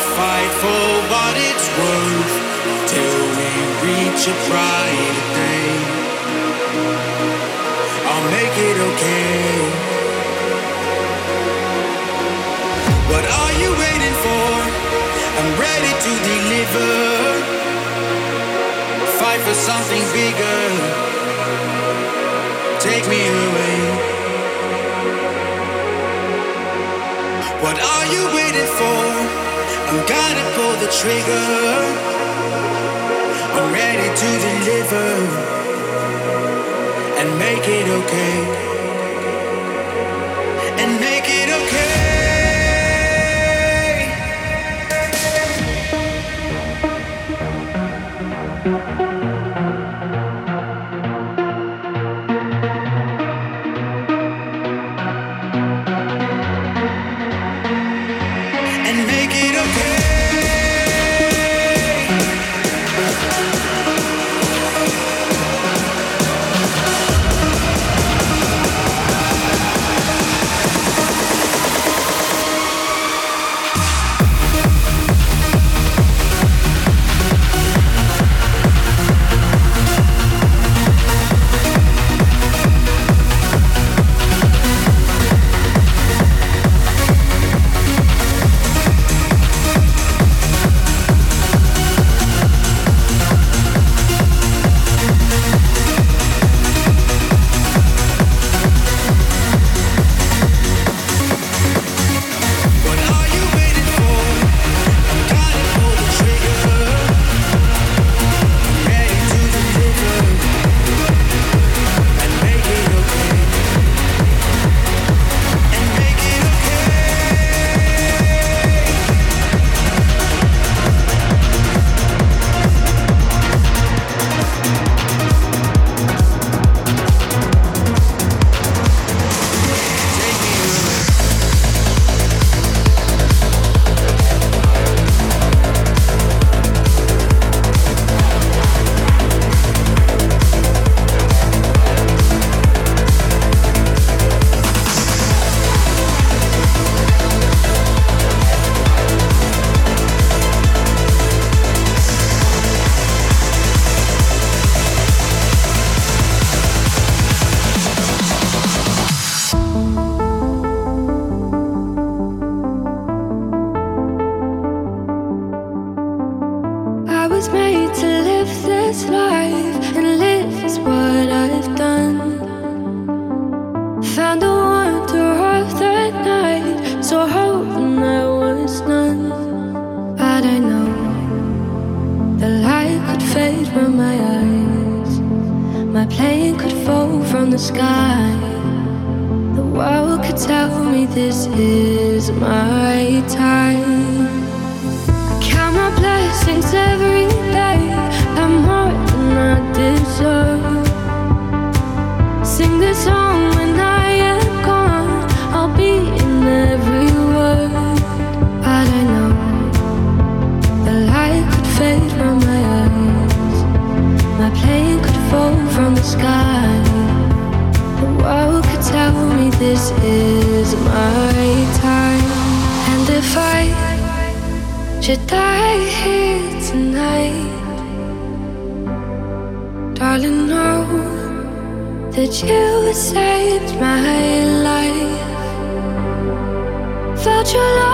fight for what it's worth till we reach a brighter day. I'll make it okay. What are you waiting for? I'm ready to deliver. Fight for something bigger. Take me away. What are you waiting for? I'm gonna pull the trigger. I'm ready to deliver and make it okay. And make darling, know that you saved my life. Felt your love.